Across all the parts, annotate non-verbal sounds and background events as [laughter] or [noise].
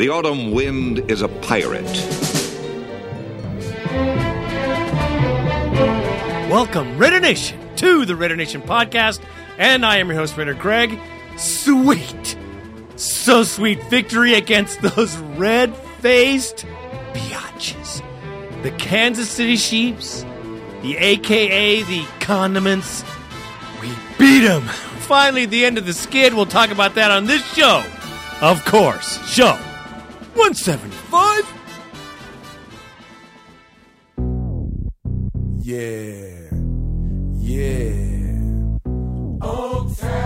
The autumn wind is a pirate. Welcome, Raider Nation, to the Raider Nation podcast. And I am your host, Raider Greg. Sweet, so sweet victory against [laughs] those red faced biatches. The Kansas City Chiefs, the AKA the Condiments. We beat them. Finally, the end of the skid. We'll talk about that on this show. Of course, show 175. Yeah. Yeah.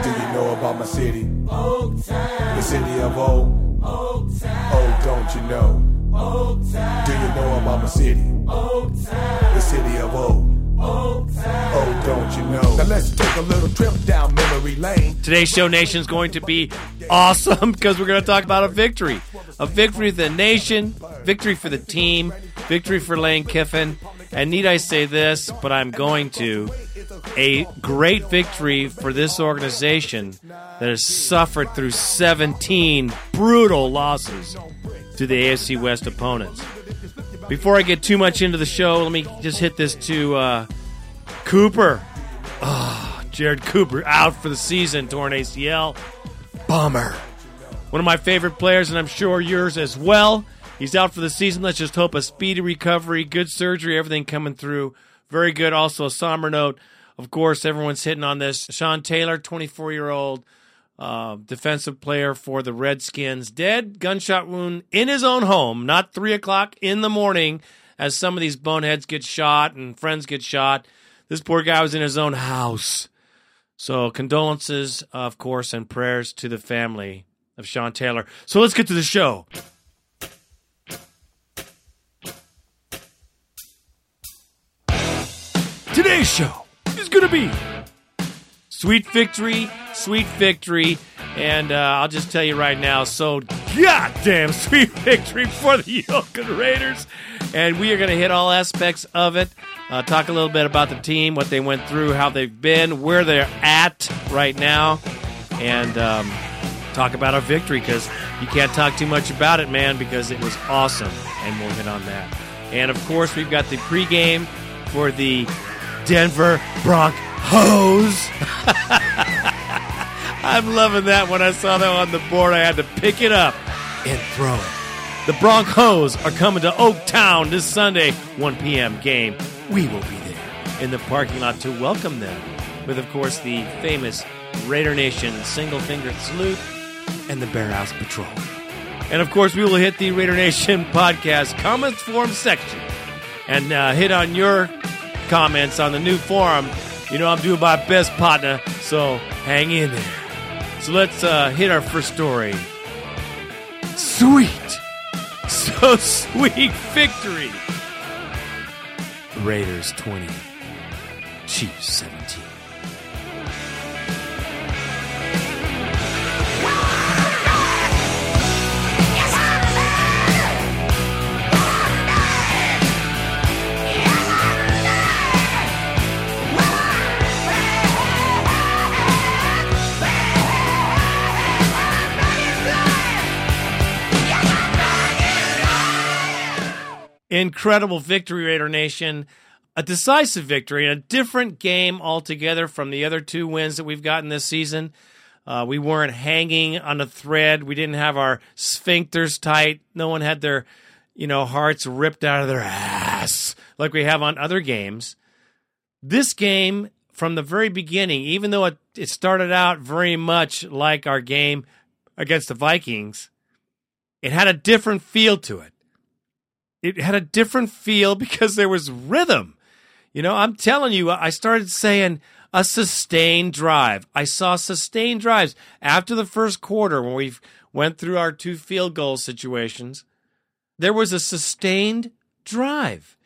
Do you know about my city? The city of O. Oh, don't you know? Do you know about my city? The city of O. Oh, don't you know? Now let's take a little trip down memory lane. Today's show nation is going to be awesome [laughs] because we're going to talk about a victory. A victory for the nation, victory for the team, victory for Lane Kiffin. And need I say this, but I'm going to. A great victory for this organization that has suffered through 17 brutal losses to the AFC West opponents. Before I get too much into the show, let me just hit this to uh, Cooper. Oh, Jarrod Cooper out for the season, torn ACL. Bummer. One of my favorite players, and I'm sure yours as well. He's out for the season. Let's just hope a speedy recovery, good surgery, everything coming through. Very good. Also, a somber note. Of course, everyone's hitting on this. Sean Taylor, 24 year old uh, defensive player for the Redskins, dead gunshot wound in his own home, not 3 o'clock in the morning as some of these boneheads get shot and friends get shot. This poor guy was in his own house. So, condolences, of course, and prayers to the family of Sean Taylor. So, let's get to the show. Today's show is going to be sweet victory, sweet victory, and uh, I'll just tell you right now, so goddamn [laughs] sweet victory for the Oakland Raiders, and we are going to hit all aspects of it. Uh, talk a little bit about the team, what they went through, how they've been, where they're at right now, and um, talk about our victory because you can't talk too much about it, man, because it was awesome, and we'll hit on that. And of course, we've got the pregame for the Denver Broncos. [laughs] I'm loving that. When I saw that on the board, I had to pick it up and throw it. The Broncos are coming to Oaktown this Sunday, 1 p.m. game. We will be there in the parking lot to welcome them with, of course, the famous Raider Nation single finger salute and the Bear House Patrol. And of course, we will hit the Raider Nation [laughs] podcast comments forum section and uh, hit on your comments on the new forum. You know, I'm doing my best, partner, so hang in there. So let's uh, hit our first story. Sweet, [laughs] so sweet victory. Raiders 20, Chiefs 17. Incredible victory, Raider Nation. A decisive victory a different game altogether from the other two wins that we've gotten this season. Uh, we weren't hanging on a thread. We didn't have our sphincters tight. No one had their, you know, hearts ripped out of their ass like we have on other games. This game, from the very beginning, even though it, it started out very much like our game against the Vikings, it had a different feel to it it had a different feel [laughs] because there was rhythm. You know, I'm telling you, I started saying a sustained drive. I saw sustained drives after the first quarter when we went through our two field goal situations. There was a sustained drive.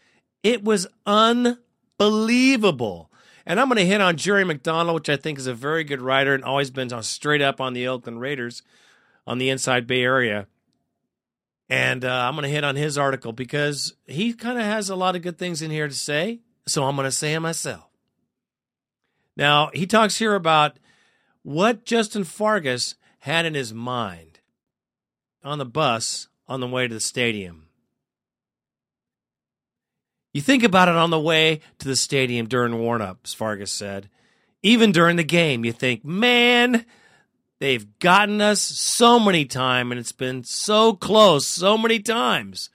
It was unbelievable. And I'm going to hit on Jerry McDonald, which I think is a very good writer and always been straight up on the Oakland Raiders on the inside Bay Area. And uh, I'm going to hit on his article because he kind of has a lot of good things in here to say. So I'm going to say it myself. Now, he talks here about what Justin Fargas had in his mind on the bus on the way to the stadium. You think about it on the way to the stadium during warmups, Fargas said. Even during the game, you think, man, they've gotten us so many times and it's been so close so many times.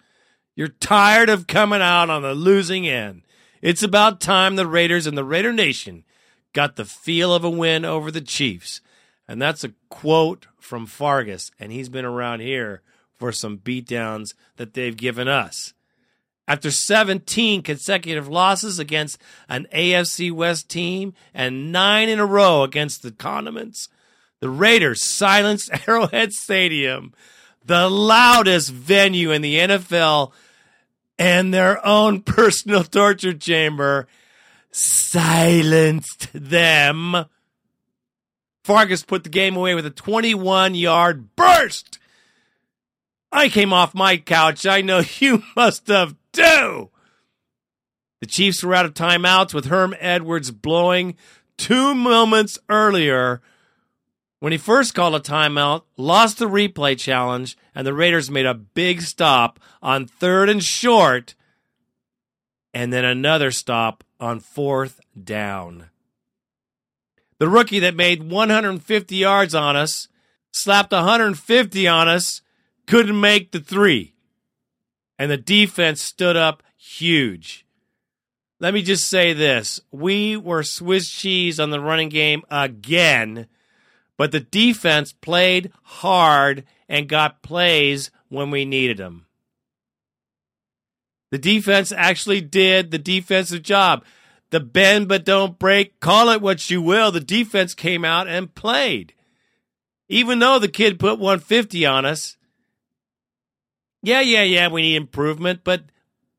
You're tired of coming out on the losing end. It's about time the Raiders and the Raider Nation got the feel of a win over the Chiefs. And that's a quote from Fargas, and he's been around here for some beatdowns that they've given us. After 17 consecutive losses against an AFC West team and nine in a row against the Condiments, the Raiders silenced [laughs] Arrowhead Stadium, the loudest venue in the NFL, and their own [laughs] personal torture chamber, silenced them. Fargas put the game away with a 21 yard burst. I came off my couch. I know [laughs] you must have too. The Chiefs were out of timeouts with Herm Edwards blowing two moments earlier when he first called a timeout, lost the replay challenge, and the Raiders made a big stop on third and short, and then another stop on fourth down. The rookie that made 150 yards on us, slapped 150 on us, couldn't make the three. And the defense stood up huge. Let me just say this we were Swiss cheese on the running game again but the defense played hard and got plays when we needed them. The defense actually did the defensive job. The bend but don't break, call it what you will. The defense came out and played. Even though the kid put 150 on us. Yeah, yeah, yeah, we need improvement, but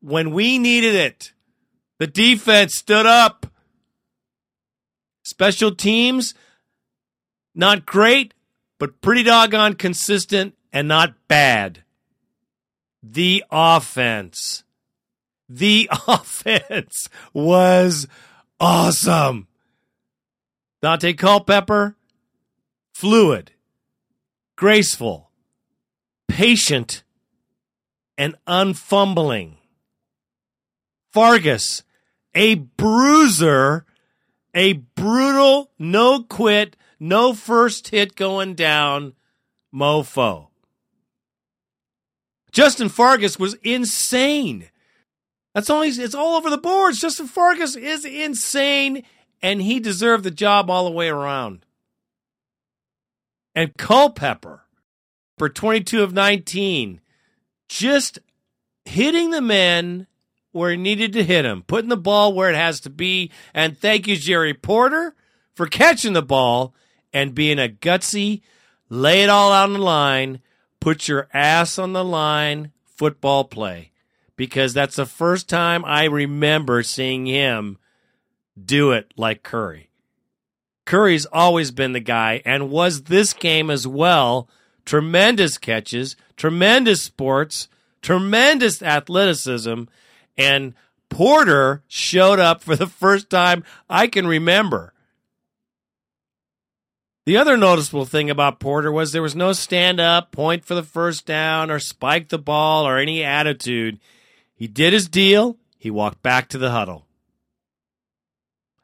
when we needed it, the defense stood up. Special teams, not great, but pretty doggone consistent and not bad. The offense. The [laughs] offense was awesome. Daunte Culpepper, fluid, graceful, patient, and unfumbling. Fargas, a bruiser, a brutal, no quit, no first hit going down mofo. Justin Fargas was insane. That's all he's, it's all over the boards. Justin Fargas is insane, and he deserved the job all the way around. And Culpepper, for 22 of 19, just hitting the men where he needed to hit him, putting the ball where it has to be. And thank you, Jerry Porter, for catching the ball and being a gutsy, lay it all out on the line, put your ass on the line football play. Because that's the first time I remember seeing him do it like Curry. Curry's always been the guy and was this game as well. Tremendous catches, tremendous sports, tremendous athleticism, and Porter showed up for the first time I can remember. The other noticeable thing about Porter was there was no stand up, point for the first down, or spike the ball, or any attitude. He did his deal. He walked back to the huddle.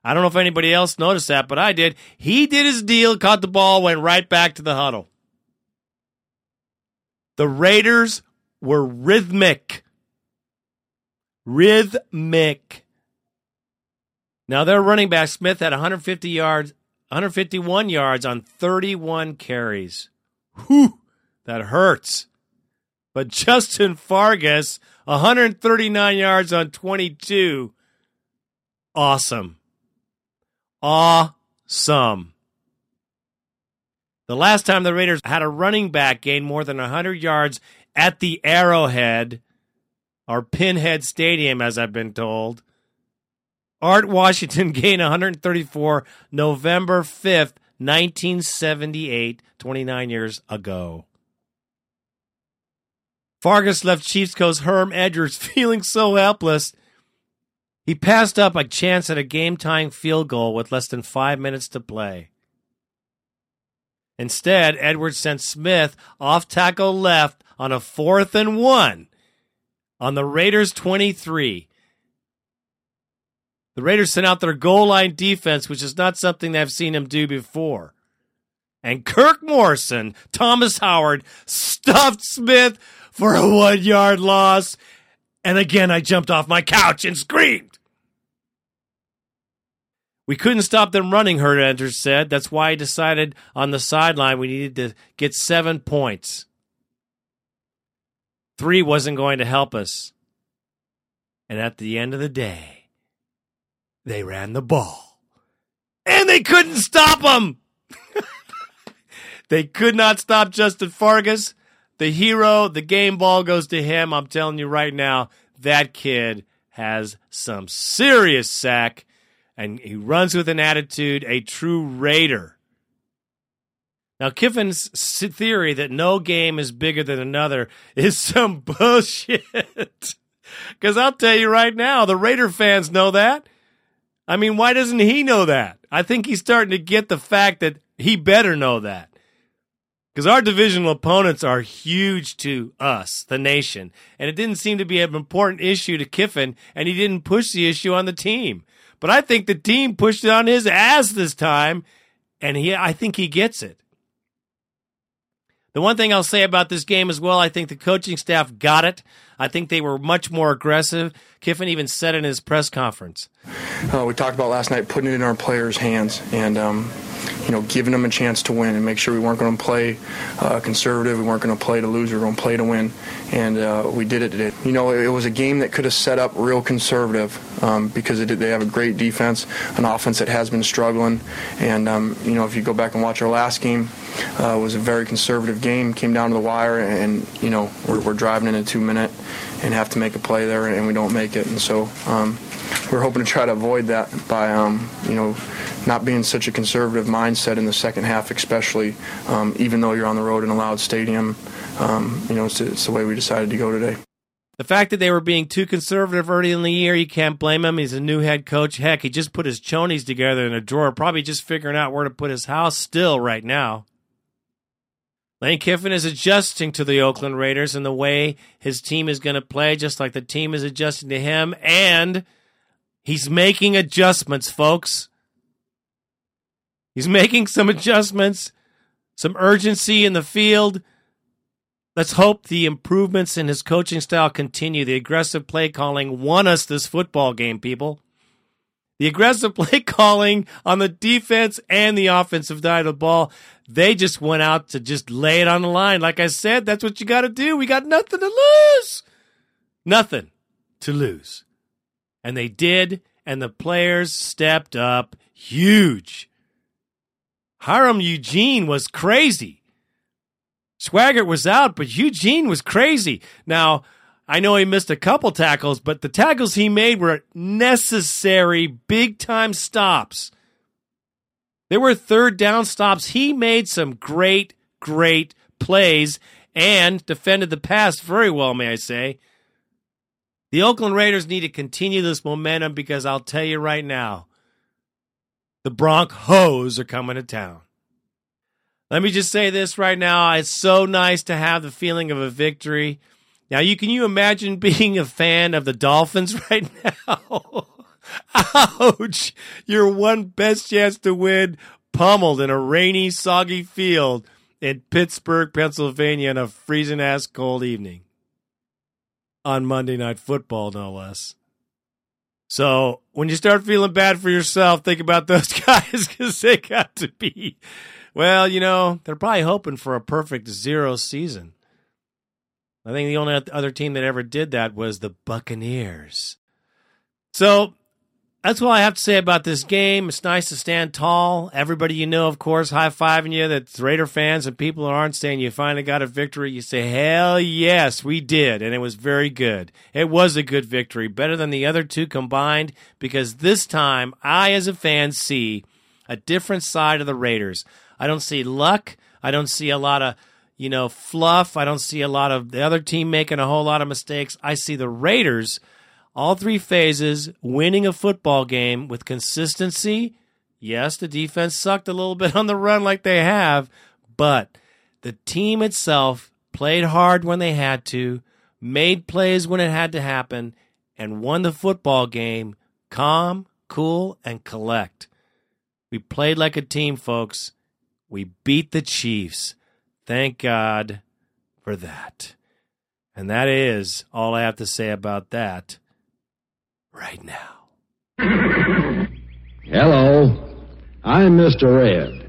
I don't know if anybody else noticed that, but I did. He did his deal, caught the ball, went right back to the huddle. The Raiders were rhythmic. Rhythmic. Now, their running back, Smith, had 150 yards 151 yards on 31 carries. Whew, that hurts. But Justin Fargas, 139 yards on 22. Awesome. Awesome. The last time the Raiders had a running back gain more than 100 yards at the Arrowhead, or Pinhead Stadium, as I've been told, Art Whittington [laughs] gained 134 November 5th, 1978, 29 years ago. Fargas left Chiefs coach Herm Edwards [laughs] feeling so helpless. He passed up a chance at a game tying field goal with less than five minutes to play. Instead, Edwards sent Smith off tackle left on a fourth and one on the Raiders 23. The Raiders sent out their goal line defense, which is not something they've seen them do before. And Kirk Morrison, Thomas Howard, stuffed Smith for a one yard loss. And again, I jumped off my couch and screamed. We couldn't stop them running, Herm Edwards said. That's why I decided on the sideline we needed to get seven points. Three wasn't going to help us. And at the end of the day, they ran the ball. And they couldn't stop them. they could not stop Justin Fargas. The hero, the game ball goes to him. I'm telling you right now, that kid has some serious sack and he runs with an attitude, a true Raider. Now, Kiffin's theory that no game is bigger than another is [laughs] some bullshit. Because I'll tell you right now, the Raider fans know that. I mean, why doesn't he know that? I think he's starting to get the fact that he better know that. Because our divisional opponents are huge to us, the nation. And it didn't seem to be an important issue to Kiffin, and he didn't push the issue on the team. But I think the team pushed it on his ass this time, and he I think he gets it. The one thing I'll say about this game as well, I think the coaching staff got it. I think they were much more aggressive. Kiffin even said in his press conference. Uh, we talked about last night putting it in our players' hands and, um, you know, giving them a chance to win and make sure we weren't going to play uh, conservative. We weren't going to play to lose. We were going to play to win. And uh, we did it today. You know, it was a game that could have set up real conservative um, because it, they have a great defense, an offense that has been struggling. And, um, you know, if you go back and watch our last game, uh, it was a very conservative game. Came down to the wire, and, you know, we're, we're driving in a two minute and have to make a play there, and we don't make it. And so um, we're hoping to try to avoid that by, um, you know, not being such a conservative mindset in the second half, especially um, even though you're on the road in a loud stadium. Um, you know, it's, it's the way we decided to go today. The fact that they were being too conservative early in the year, you can't blame him. He's a new head coach. Heck, he just put his chonies together in a drawer, probably just figuring out where to put his house still right now. Lane Kiffin is adjusting to the Oakland Raiders and the way his team is going to play, just like the team is adjusting to him. And he's making adjustments, folks. He's making some adjustments, some urgency in the field. Let's hope the improvements in his coaching style continue. The aggressive play calling won us this football game, people. The aggressive [laughs] play calling on the defense and the offensive side of the ball they just went out to just lay it on the line. Like I said, that's what you got to do. We got nothing to lose. Nothing to lose. And they did, and the players stepped up huge. Hiram Eugene was crazy. Schweigert was out, but Eugene was crazy. Now, I know he missed a couple tackles, but the tackles he made were necessary, big time stops there were third down stops. He made some great, great plays and defended the pass very well, may I say. The Oakland Raiders need to continue this momentum because I'll tell you right now, the Broncos are coming to town. Let me just say this right now. It's so nice to have the feeling of a victory. Now, you can you imagine [laughs] being a fan of the Dolphins [laughs] right now? [laughs] Ouch! Your one best chance to win pummeled in a rainy, soggy field in Pittsburgh, Pennsylvania on a freezing ass cold evening. On Monday Night Football, no less. So when you start feeling bad for yourself, think about those [laughs] guys because they got to be, well, you know, they're probably hoping for a perfect zero season. I think the only other team that ever did that was the Buccaneers. So that's all I have to say about this game. It's nice to stand tall. Everybody you know, of course, high fiving you. That's Raider fans and people that aren't saying you finally got a victory. You say, hell yes, we did. And it was very good. It was a good victory, better than the other two combined, because this time I, as a fan, see a different side of the Raiders. I don't see luck. I don't see a lot of, you know, fluff. I don't see a lot of the other team making a whole lot of mistakes. I see the Raiders all three phases, winning a football game with consistency. Yes, the defense sucked a little [laughs] bit on the run like they have, but the team itself played hard when they had to, made plays when it had to happen, and won the football game calm, cool, and collect. We played like a team, folks. We beat the Chiefs. Thank God for that. And that is all I have to say about that right now. [laughs] Hello, I'm Mr. Red.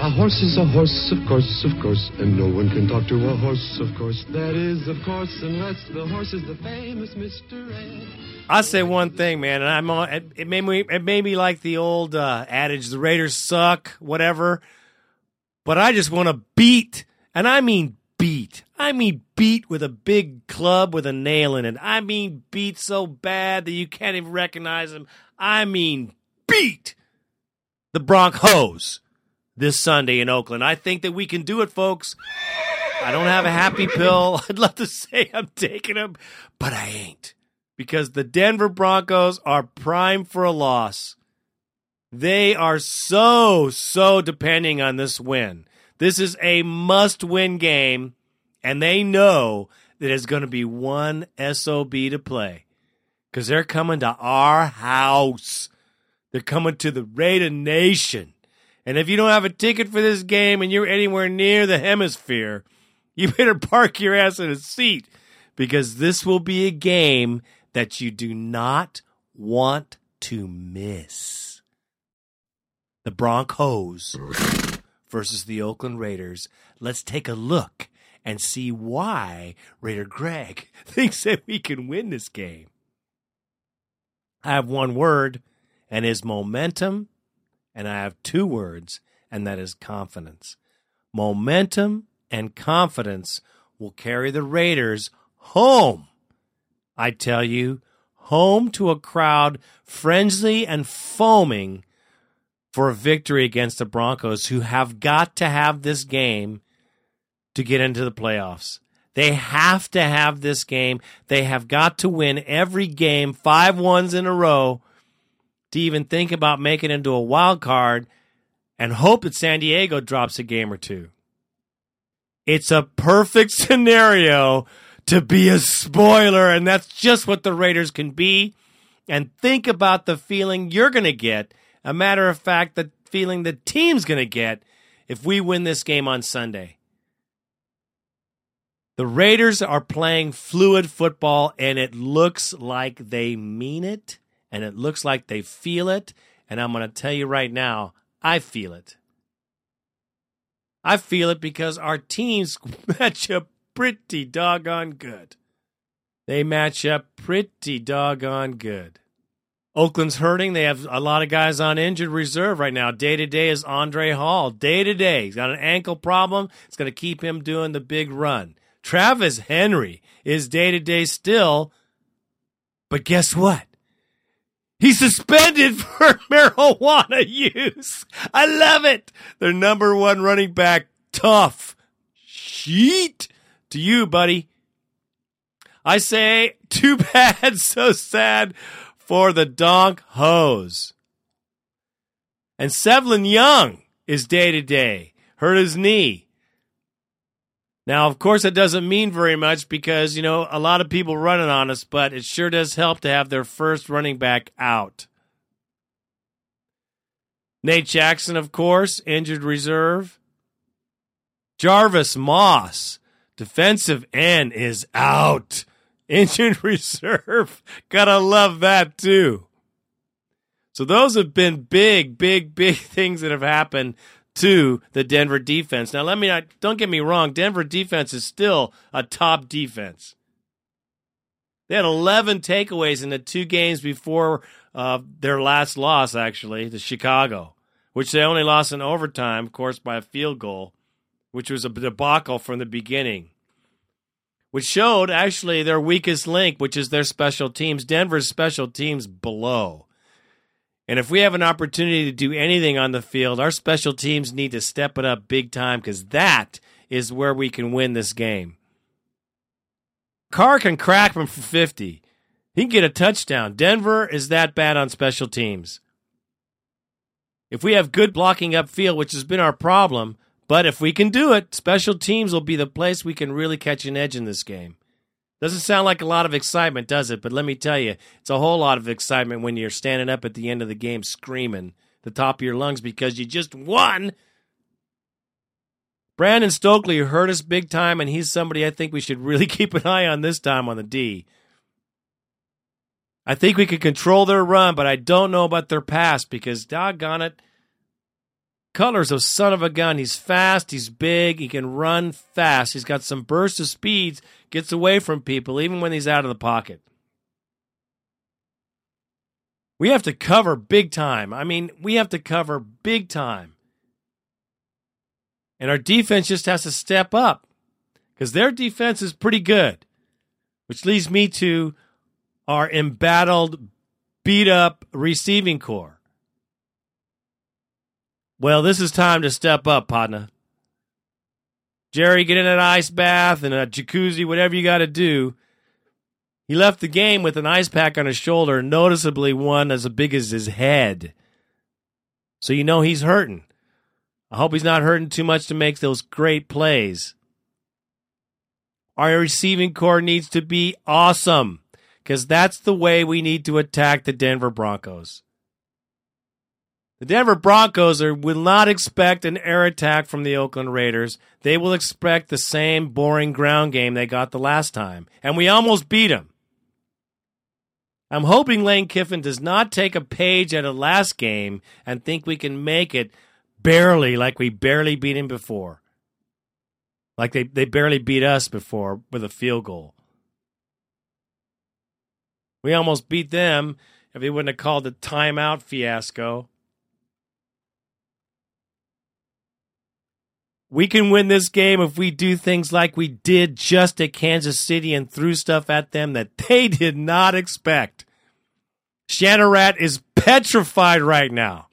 A horse is a horse, of course, of course, and no one can talk to a horse, of course. That is, of course, unless the horse is the famous Mr. Red. I say one thing, man, and I'm on. It, it made me. It made me like the old uh, adage: "The Raiders suck," whatever. But I just want to beat, and I mean beat. I mean beat with a big club with a nail in it. I mean beat so bad that you can't even recognize them. I mean beat the Broncos this Sunday in Oakland. I think that we can do it, folks. I don't have a happy pill. [laughs] I'd love to say I'm taking them, but I ain't because the Denver Broncos are prime for a loss. They are so, so depending on this win. This is a must win game, and they know that it's going to be one SOB to play because they're coming to our house. They're coming to the Raider Nation. And if you don't have a ticket for this game and you're anywhere near the hemisphere, you better [laughs] park your ass in a seat because this will be a game that you do not want to miss. The Broncos [laughs] versus the Oakland Raiders. Let's take a look and see why Raider Greg [laughs] thinks that we can win this game. I have one word, and is momentum, and I have two words, and that is confidence. Momentum and confidence will carry the Raiders home. I tell you, home to a crowd frenzied and foaming for a victory against the Broncos, who have got to have this game to get into the playoffs. They have to have this game. They have got to win every game, five ones in a row, to even think about making into a wild card and hope that San Diego drops a game or two. It's a perfect [laughs] scenario to be a spoiler, and that's just what the Raiders can be. And think about the feeling you're going to get. A matter of fact, the feeling the team's going to get if we win this game on Sunday. The Raiders are playing fluid football, and it looks like they mean it, and it looks like they feel it. And I'm going to tell you right now, I feel it. I feel it because our teams [laughs] match up pretty doggone good. They match up pretty doggone good. Oakland's hurting. They have a lot of guys on injured reserve right now. Day to day is Andre Hall. Day to day. He's got an ankle problem. It's going to keep him doing the big run. Travis Henry is day to day still. But guess what? He's suspended [laughs] for marijuana use. I love it. Their number one running back, tough. Sheet to you, buddy. I say, too [laughs] bad, so sad for the donk hose. And Selvin Young is day to day, hurt his knee. Now, of course, that doesn't mean very much because, you know, a lot of people running on us, but it sure does help to have their first running back out. Nate Jackson, of course, injured reserve. Jarvis Moss Defensive end is out. Injured [laughs] reserve. Gotta love that too. So those have been big, big, big [laughs] things that have happened to the Denver defense. Now, let me not, don't get me wrong. Denver defense is still a top defense. They had 11 takeaways in the two games before uh, their last loss, actually, to Chicago, which they only lost in overtime, of course, by a field goal which was a debacle from the beginning, which showed actually their weakest link, which is their special teams. Denver's special teams below. And if we have an opportunity to do anything on the field, our special teams need to step it up big time because that is where we can win this game. Carr can crack them for 50. He can get a touchdown. Denver is that bad on special teams. If we have good blocking upfield, which has been our problem, but if we can do it, special teams will be the place we can really catch an edge in this game. Doesn't sound like a lot of excitement, does it? But let me tell you, it's a whole lot of excitement when you're standing up at the end of the game screaming the top of your lungs because you just won. Brandon Stokley hurt us big time, and he's somebody I think we should really [laughs] keep an eye on this time on the D. I think we could control their run, but I don't know about their pass because, doggone it, Cutler's a oh, son of a gun. He's fast, he's big, he can run fast. He's got some bursts of speeds, gets away from people even when he's out of the pocket. We have to cover big time. I mean, we have to cover big time. And our defense just has to step up because their defense is pretty good, which leads me to our embattled, beat up receiving corps. Well, this is time to step up, partner. Jerry, get in an ice bath and a jacuzzi, whatever you got to do. He left the game with an ice pack on his shoulder, noticeably one as big as his head. So you know he's hurting. I hope he's not hurting too much to make those great plays. Our receiving corps needs to be awesome because that's the way we need to attack the Denver Broncos. The Denver Broncos are, will not expect an air attack from the Oakland Raiders. They will expect the same boring ground game they got the last time. And we almost beat them. I'm hoping Lane Kiffin does not take a page out of last game and think we can make it barely like we barely beat him before. Like they, they barely beat us before with a field goal. We almost beat them if he wouldn't have called the timeout fiasco. We can win this game if we do things like we did just at Kansas City and threw stuff at them that [laughs] they did not expect. Shanarat is petrified right now.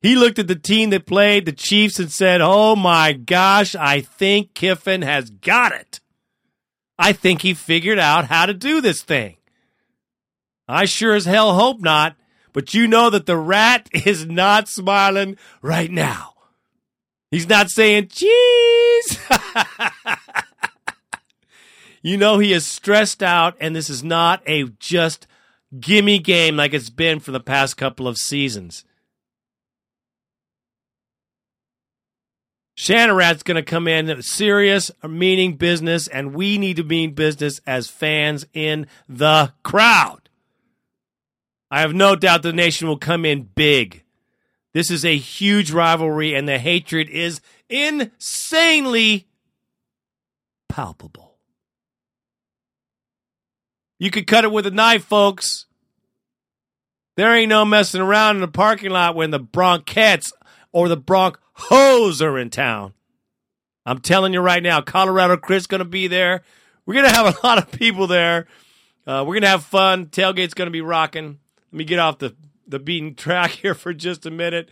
He looked at the team that played the Chiefs and said, Oh my gosh, I think Kiffin has got it. I think he figured out how to do this thing. I sure as hell hope not, but you know that the rat [laughs] is not smiling right now. He's not saying cheese. [laughs] you know he is stressed out, and this is not a just gimme game like it's been for the past couple of seasons. Shanarat's going to come in serious, meaning business, and we need to mean business as fans in the crowd. I have no doubt the nation will come in big. This is a huge rivalry, and the hatred is insanely palpable. You could cut it with a knife, folks. There ain't no messing around in the parking lot when the Broncettes or the Broncos are in town. I'm telling you right now, Colorado Chris going to be there. We're going to have a lot of people there. Uh, we're going to have fun. Tailgate's going to be rocking. Let me get off the the beaten [laughs] track here for just a minute.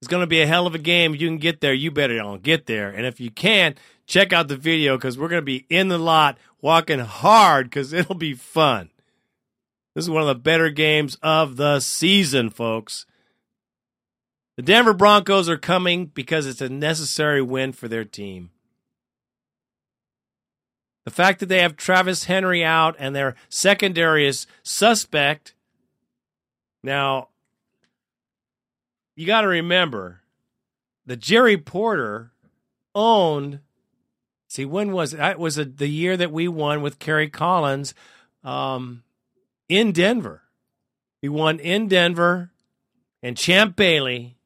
It's going to be a hell of a game. If you can get there, you better don't get there. And if you can't, check out the video because we're going to be in the lot walking hard because it'll be fun. This is one of the better games of the season, folks. The Denver Broncos are coming because it's a necessary win for their team. The fact that they have Travis Henry out and their secondary is suspect now, you got to remember that Jerry Porter owned. See, when was it? It was a, the year that we won with Kerry Collins um, in Denver. We won in Denver, and Champ Bailey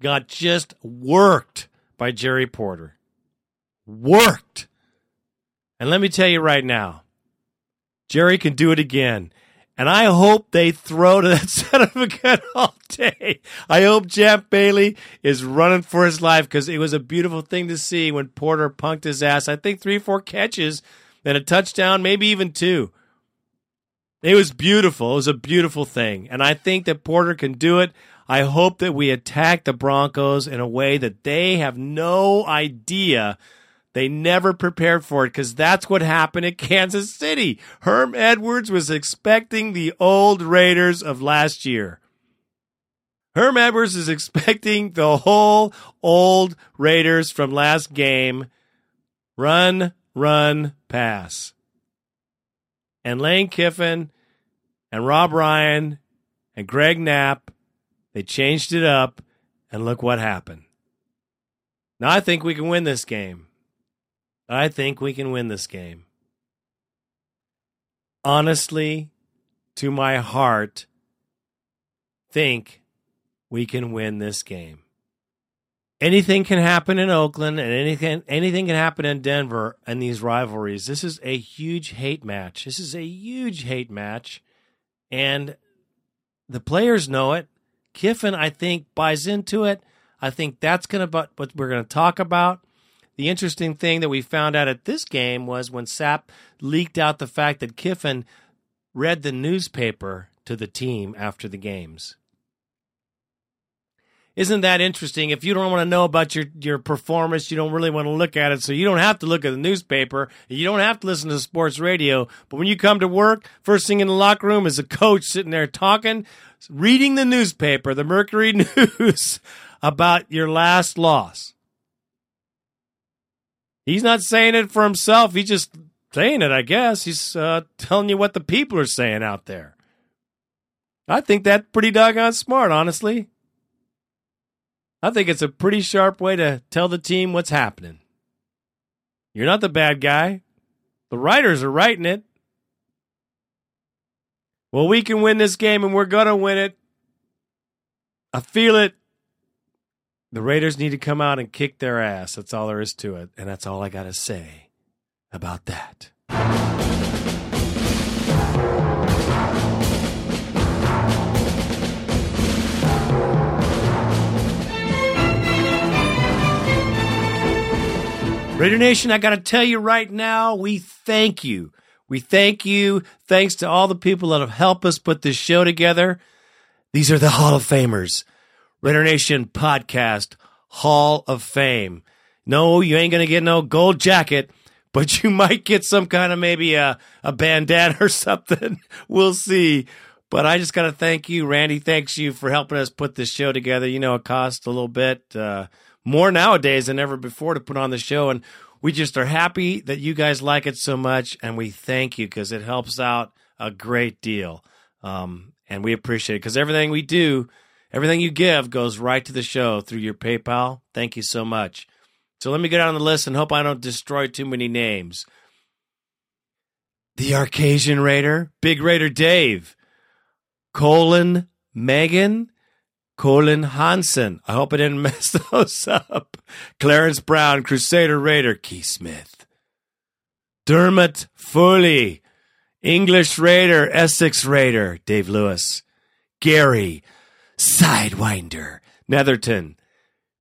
got just worked by Jerry Porter. Worked. And let me tell you right now, Jerry can do it again. And I hope they throw to that [laughs] son of a all day. I hope Champ Bailey is running for his life because it was a beautiful thing to see when Porter punked his ass. I think three, four catches, then a touchdown, maybe even two. It was beautiful. It was a beautiful thing. And I think that Porter can do it. I hope that we attack the Broncos in a way that they have no idea they never prepared for it because that's what happened at Kansas City. Herm Edwards was expecting the old Raiders of last year. Herm Edwards is [laughs] expecting the whole old Raiders from last game run, run, pass. And Lane Kiffin and Rob Ryan and Greg Knapp, they changed it up, and look what happened. Now I think we can win this game. I think we can win this game. Honestly, to my heart, think we can win this game. Anything can happen in Oakland and anything anything can happen in Denver and these rivalries. This is a huge hate match. This is a huge hate match. And the players know it. Kiffin, I think, buys into it. I think that's going to what we're going to talk about. The interesting thing that we found out at this game was when Sapp leaked out the fact that Kiffin read the newspaper to the team after the games. Isn't that interesting? If you don't want to know about your, your performance, you don't really want to look at it. So you don't have to look at the newspaper. You don't have to listen to sports radio. But when you come to work, first thing in the locker room is a coach sitting there talking, reading the newspaper, the Mercury [laughs] News, about your last loss. He's not saying it for himself. He's just saying it, I guess. He's uh, telling you what the people are saying out there. I think that's pretty doggone smart, honestly. I think it's a pretty sharp way to tell the team what's happening. You're not the bad guy. The writers are writing it. Well, we can win this game and we're going to win it. I feel it. The Raiders need to come out and kick their ass. That's all there is to it. And that's all I got to say about that. Raider Nation, I got to tell you right now, we thank you. We thank you. Thanks to all the people that have helped us put this show together. These are the Hall of Famers. Raider Nation Podcast Hall of Fame. No, you ain't going to get no gold jacket, but you [laughs] might get some kind of maybe a, a bandana or [laughs] something. we'll see. But I just got to thank you. Randy thanks you for helping us put this show together. You know, it costs a little bit. Uh, more nowadays than ever before to put on the show. And we just are happy that you guys like it so much. And we thank you because it helps out a great deal. Um, and we appreciate it because everything we do, everything you give goes right to the show through your PayPal. Thank you so much. So let me get on the list and hope I don't destroy too many names. The Arcasian Raider, Big Raider Dave, Colin Megan, Colin Hansen. I hope I didn't [laughs] mess those up. Clarence Brown, Crusader Raider, Keith Smith. Dermot Foley, English Raider, Essex Raider, Dave Lewis. Gary, Sidewinder, Netherton.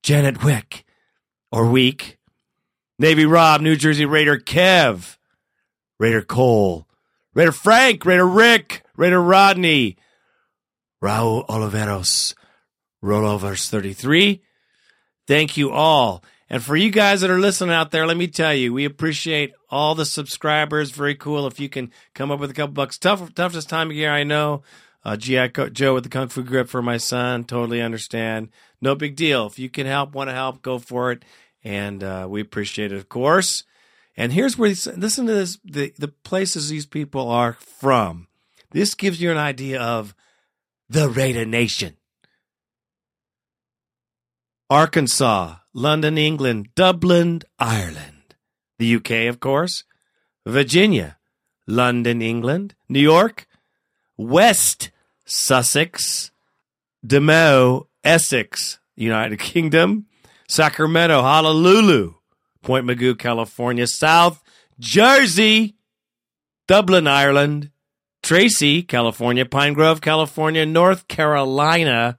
Janet Wick, or Week. Navy Rob, New Jersey Raider, Kev. Raider Cole. Raider Frank, Raider Rick, Raider Rodney. Raul Oliveros, Rollovers 33. Thank you all. And for you guys that are listening out there, let me tell you, we appreciate all the subscribers. Very cool. If you can come up with a couple bucks. Tough, toughest time of year, I know. Uh, GI Joe with the Kung Fu grip for my son. Totally understand. No big deal. If you can help, want to help, go for it. And uh, we appreciate it, of course. And here's where, listen to this, the, the places these people are from. This gives you an idea of the Raider Nation. Arkansas, London, England, Dublin, Ireland, the UK, of course, Virginia, London, England, New York, West Sussex, Demo, Essex, United [laughs] Kingdom, Sacramento, Honolulu, Point Mugu, California, South Jersey, Dublin, Ireland, Tracy, California, Pine Grove, California, North Carolina,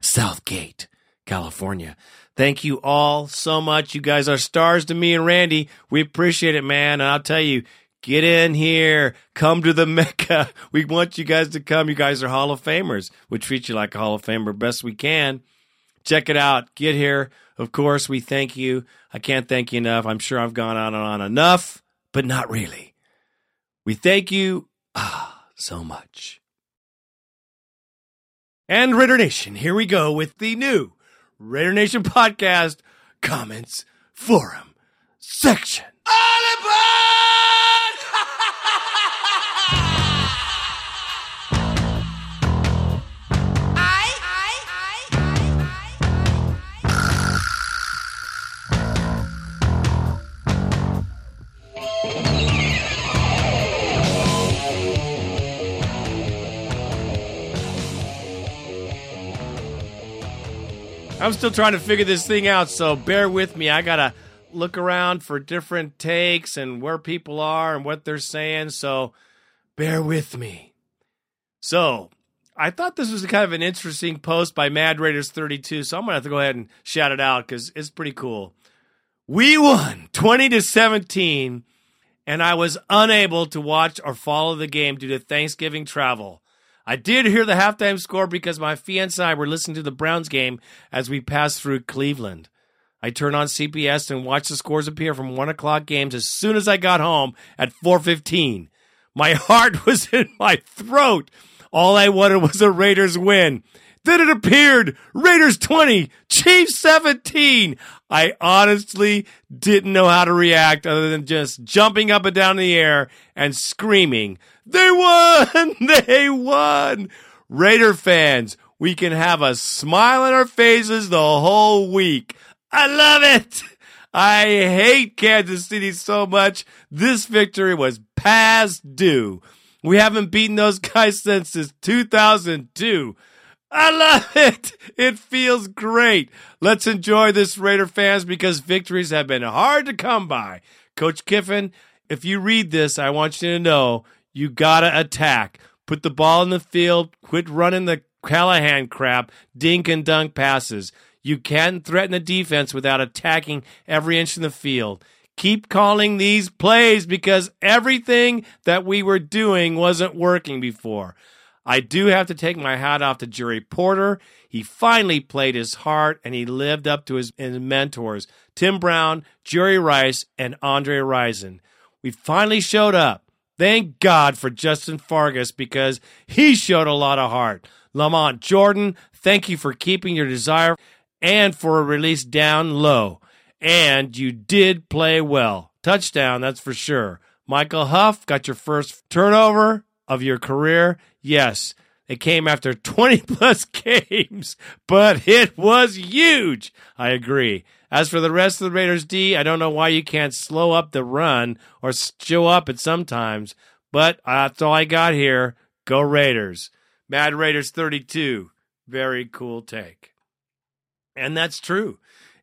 Southgate, California. Thank you all so much. You guys are stars to me and Randy. We appreciate it, man. And I'll tell you, get in here. Come to the [laughs] Mecca. We want you guys to come. You guys are Hall of Famers. We treat you like a Hall of Famer best we can. Check it out. Get here. Of course, we thank you. I can't thank you enough. I'm sure I've gone on and on enough, but not really. We thank you ah, so much. And Raider Nation, here we go with the new Raider Nation podcast comments forum section. I'm still trying to figure this thing out, so bear with me. I gotta look around for different takes and where people are and what they're saying, so bear with me. So, I thought this was kind of an interesting post by Mad Raiders 32, so I'm gonna have to go ahead and shout it out because it's pretty cool. We won 20 to 17, and I was unable to watch or follow the game due to Thanksgiving travel. I did hear the halftime score because my fiance and I were listening to the Browns game as we passed through Cleveland. I turned on CBS and watched the scores appear from one o'clock games as soon as I got home at 4:15. My [laughs] heart was in my throat. All I wanted was a Raiders win. Then it appeared Raiders 20, Chiefs 17. I honestly didn't know how to react other than just jumping up and down in the air and screaming, They won! [laughs] They won! Raider fans, we can have a smile on our faces the whole week. I love it! I hate Kansas City so much. This victory was past due. We haven't beaten those guys since 2002. I love it. It feels great. Let's enjoy this, Raider fans, because victories have been hard to come by. Coach Kiffin, if you read this, I want you to know you gotta attack. Put the ball in the field. Quit running the Callahan crap, dink and dunk passes. You can't threaten the defense without attacking every inch in the field. Keep calling these plays because everything that we were doing wasn't working before. I do have to take my hat off to Jerry Porter. He finally played his heart and he lived up to his, his mentors, Tim Brown, Jerry Rice, and Andre Rison. We finally showed up. Thank God for Justin Fargas because he showed a lot of heart. Lamont Jordan, thank you for keeping your desire and for a release down low. And you did play well. Touchdown, that's for sure. Michael Huff got your first turnover of your career. Yes, it came after [laughs] 20 plus games, but it was huge. I agree. As for the rest of the Raiders D, I don't know why you can't slow up the run or show up at sometimes, but that's all I got here. Go Raiders. Mad Raiders 32. Very cool take. And that's true.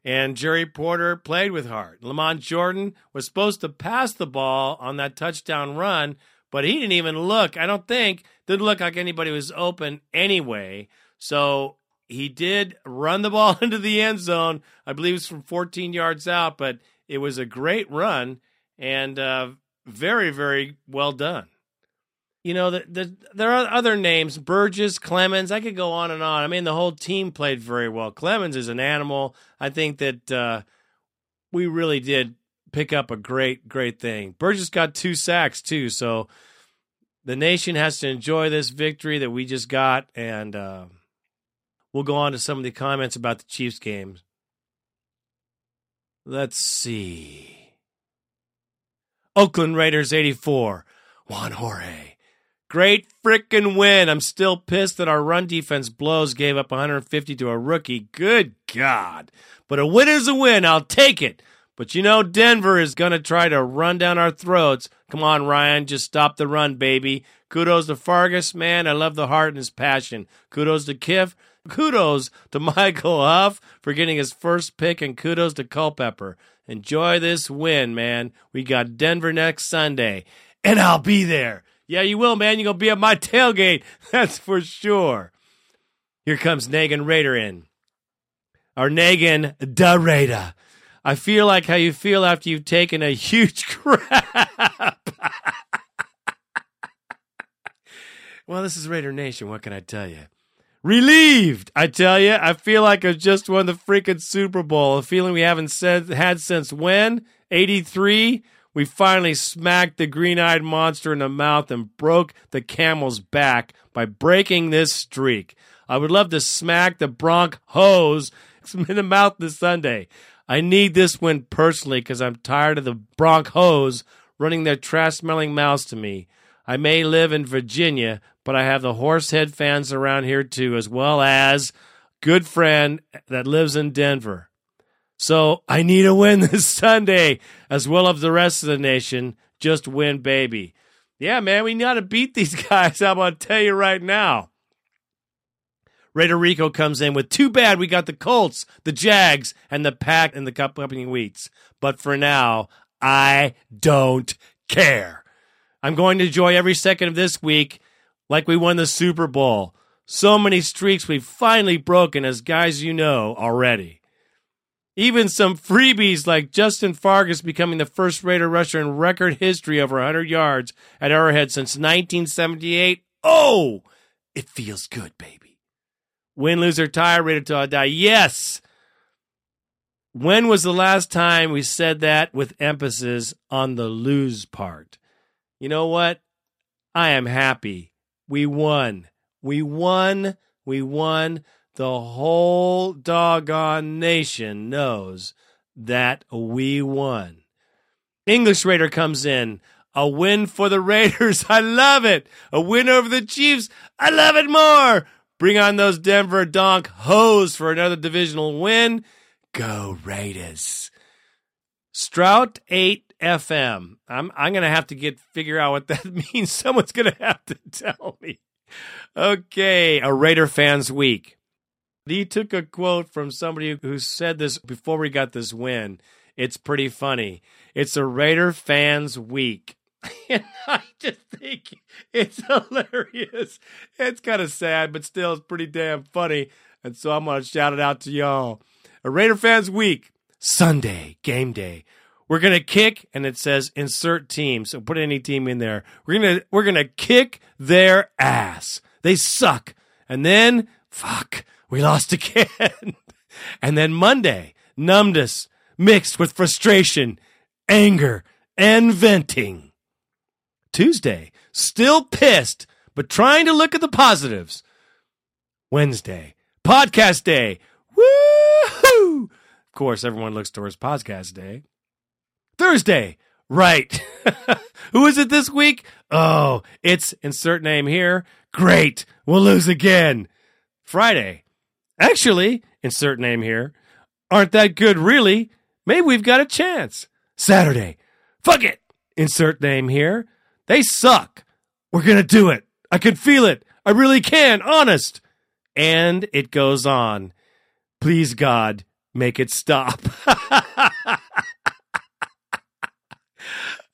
And Jerry Porter played with heart. Lamont Jordan was supposed to pass the ball on that touchdown run, but he didn't even look. I don't think didn't look like anybody was open anyway. So he did run the [laughs] ball into the end zone. I believe it's from 14 yards out, but it was a great run and uh, very very well done. You know, the, the, there are other names, Burgess, Clemens. I could go on and on. I mean, the whole team played very well. Clemens is an animal. I think that uh, we really did pick up a great, great thing. Burgess got two sacks too, so the nation has to enjoy this victory that we just got, and uh, we'll go on to some of the comments about the Chiefs games. Let's see. Oakland Raiders 84. Juan Jorge. Great freaking win. I'm still pissed that our run defense blows gave up 150 to a rookie. Good God. But a win is a win. I'll take it. But you know, Denver is going to try to run down our throats. Come on, Ryan, just stop the run, baby. Kudos to Fargas, man. I love the heart and his passion. Kudos to Kiff. Kudos to [laughs] Michael Huff for getting his first pick, and kudos to Culpepper. Enjoy this win, man. We got Denver next Sunday, and I'll be there. Yeah, you will, man. You're going to be at my tailgate. [laughs] That's for sure. Here comes Nagin Raider in. Our Nagin da Raider. I feel like how you feel after you've taken a huge [laughs] crap. well, this is Raider Nation. What can I tell you? Relieved, I tell you. I feel like I just won the freaking Super Bowl. A feeling we haven't said, had since when? 83? We finally smacked the green eyed monster in the mouth and broke the camel's back by breaking this streak. I would love to smack the Bronc hose [laughs] in the mouth this Sunday. I need this win personally because I'm tired of the Bronc hose running their trash smelling mouths to me. I may live in Virginia, but I have the Horsehead fans around here too, as well as good friend that lives in Denver. So I need a win [laughs] this Sunday, as well as the rest of the nation. Just win, baby. Yeah, man, we got to beat these [laughs] guys. I'm to tell you right now. Raider Rico comes in with too bad we got the Colts, the Jags, and the Pack in the upcoming weeks. But for now, I don't care. I'm going to enjoy every second of this week like we won the Super Bowl. So many streaks we've finally broken, as guys you know already. Even some freebies like Justin Fargas becoming the first Raider rusher in record history over 100 yards at Arrowhead since 1978. Oh, it feels good, baby. Win, lose, or tie, Raider till I die. Yes. When was the last time we said that with emphasis on the lose part? You know what? I am happy. We won. We won. We won. The whole doggone nation knows that we won. English Raider comes in. A win for the [laughs] Raiders. I love it. A win over the Chiefs. I love it more. Bring on those Denver Donk hoes for another divisional win. Go Raiders. Strout 8 FM. I'm I'm gonna have to get figure out what that [laughs] means. Someone's gonna have to tell me. Okay, a Raider fans week. He took a quote from somebody who said this before we got this win. It's pretty funny. It's a Raider fans week. [laughs] and I just think it's [laughs] hilarious. It's kind of sad, but still it's pretty damn funny. And so I'm going to shout it out to y'all. A Raider fans week, Sunday, game day. We're going to kick and it says insert team. So put any team in there. We're going to we're to kick their ass. They suck. And then fuck, we lost [laughs] again. and then Monday, numbness mixed with frustration, anger, and venting. Tuesday, still pissed, but trying to look at the positives. Wednesday, podcast day. Woo! Of course, everyone looks towards podcast day. Thursday, right. [laughs] Who is it this week? Oh, it's insert name here. Great. We'll lose again. Friday. Actually, insert name here. Aren't that good, really? Maybe we've got a chance. Saturday. Fuck it. Insert name here. They suck. We're going to do it. I can feel it. I really can. Honest. And it goes on. Please, God, make it stop. [laughs]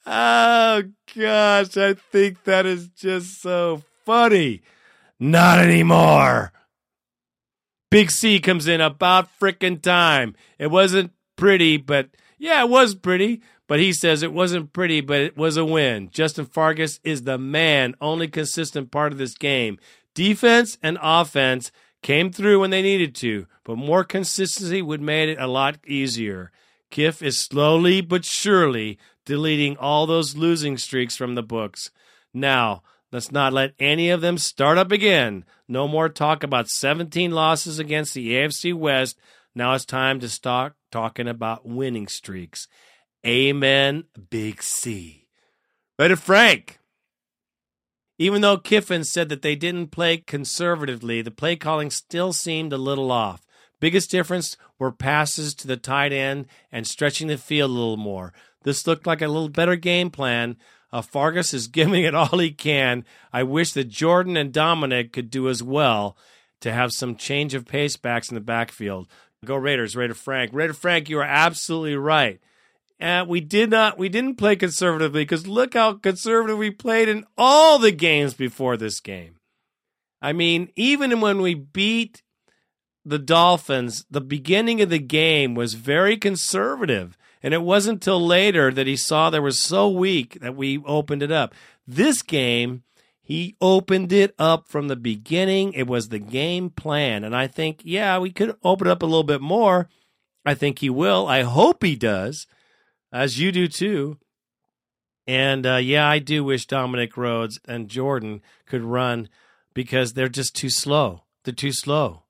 oh, gosh. I think that is just so funny. Not anymore. Big C comes in about frickin' time. It wasn't pretty, but yeah, it was pretty. But he says it wasn't pretty, but it was a win. Justin Fargas is the man, only consistent part of this game. Defense and offense came through when they needed to, but more consistency would made it a lot easier. Kiff is slowly but surely deleting all those losing streaks from the books. Now, let's not let any of them start up again. No more talk about 17 losses against the AFC West. Now it's time to start talking about winning streaks. Amen, Big C. Raider Frank. Even though Kiffin said that they didn't play conservatively, the play calling still seemed a little off. Biggest difference were passes to the tight end and stretching the field a little more. This looked like a little better game plan. Uh, Fargas is [laughs] giving it all he can. I wish that Jordan and Dominic could do as well to have some change of pace backs in the backfield. Go Raiders, Raider Frank. Raider Frank, you are absolutely right. And we did not we didn't play conservatively because look how conservative we played in all the games before this game. I mean, even when we beat the Dolphins, the beginning of the game was very conservative. And it wasn't until later that he saw they were so weak that we opened it up. This game, he opened it up from the beginning. It was the game plan. And I think, yeah, we could open it up a little bit more. I think he will. I hope he does, as you do too. And uh, yeah, I do wish Dominic Rhodes and Jordan could run because they're just too slow. they're too slow.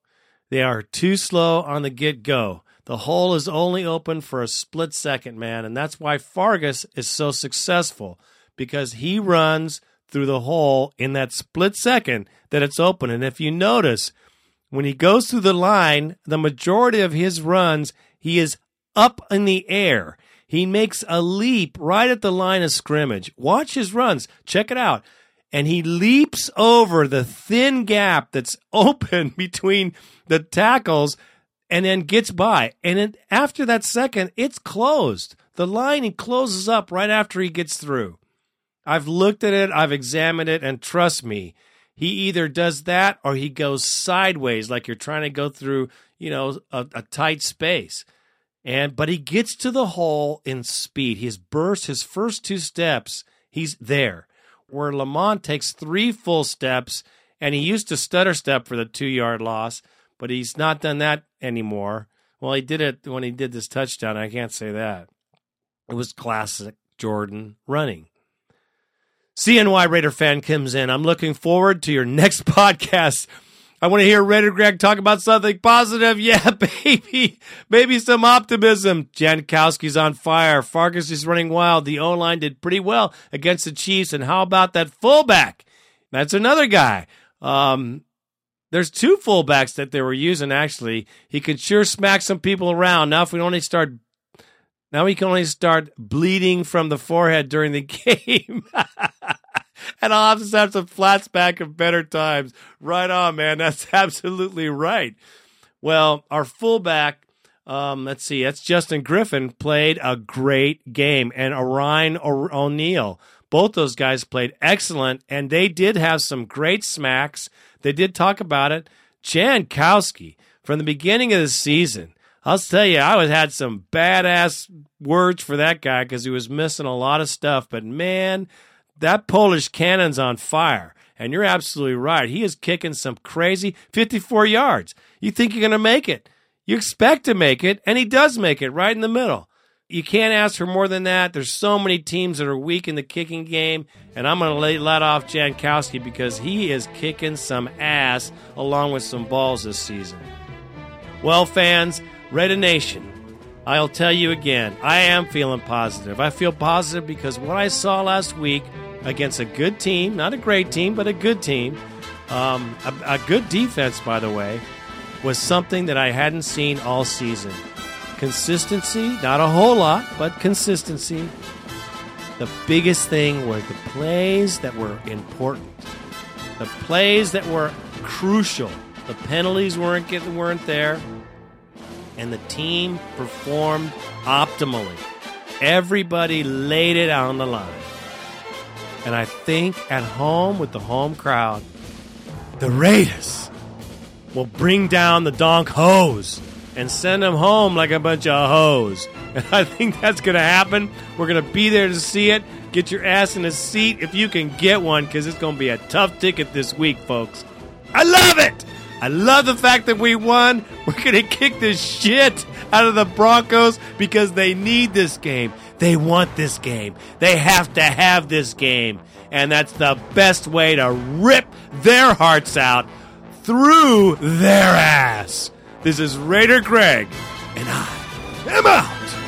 They are too slow on the get go. The hole is only open for a split second, man. And that's why Fargas is so successful because he runs through the hole in that split second that it's open. And if you notice, when he goes through the line, the majority of his runs, he is up in the air. He makes a leap right at the line of scrimmage. Watch his runs. Check it out. And he leaps over the thin gap that's [laughs] open between the tackles and then gets by. And then after that second, it's closed. The line closes up right after he gets through. I've looked at it, I've examined it, and trust me, he either does that or he goes sideways, like you're trying to go through, you know, a, a tight space. And but he gets to the hole in speed. He's burst his first two steps, he's there. Where Lamont takes three full steps, and he used to stutter step for the two yard loss but he's not done that anymore. Well, he did it when he did this touchdown. I can't say that. It was classic Jordan running. CNY Raider fan comes in. I'm looking forward to your next [laughs] podcast. I want to hear Red Raider Greg talk about something positive. [laughs] Yeah, baby. Maybe some optimism. Janikowski's on fire. Fargas is running wild. The O line did pretty well against the Chiefs. And how about that fullback? That's another guy. Um, there's two fullbacks that they were using actually. He could sure smack some people around. Now if we only start now we can only start bleeding from the forehead during the [laughs] game. [laughs] and I'll have to have some flashback of better times. Right on, man. [laughs] That's absolutely right. Well, our fullback, um, let's see, that's Justin Griffith, played a great game, and Oren O'Neal. Both those guys played excellent, and they did have some great smacks. They did talk about it. Janikowski, from the beginning of the season, I'll tell you, I was had some badass words for that guy because he was missing a lot of stuff. But man, that Polish cannon's on fire. And you're absolutely right. He is kicking some crazy 54 yards. You think you're going to make it. You expect to make it, and he does make it right in the middle. You can't ask for more than that. There's so many teams that are weak in the kicking game, and I'm going to let off Janikowski because he is kicking some ass along with some balls this season. Well, fans, Red Nation, I'll tell you again, I am feeling positive. I feel positive because what I saw last week against a good team, not a great team, but a good team, um, a, a good defense, by the way, was something that I hadn't seen all season. Consistency, not a whole lot, but consistency. The biggest thing were the plays that were important, the plays that were crucial. The penalties weren't getting, weren't there, and the team performed optimally. Everybody laid it on the line. And I think at home with the home crowd, the Raiders will bring down the donk hose and send them home like a bunch of hoes. [laughs] And I think that's going to happen. We're going to be there to see it. Get your ass in a seat if you can get one because it's going to be a tough ticket this week, folks. I love it. I love the fact that we won. [laughs] We're going to kick the shit out of the Broncos because they need this game. They want this game. They have to have this game. And that's the best way to rip their hearts out through their ass. This is Raider Greg, and I am out.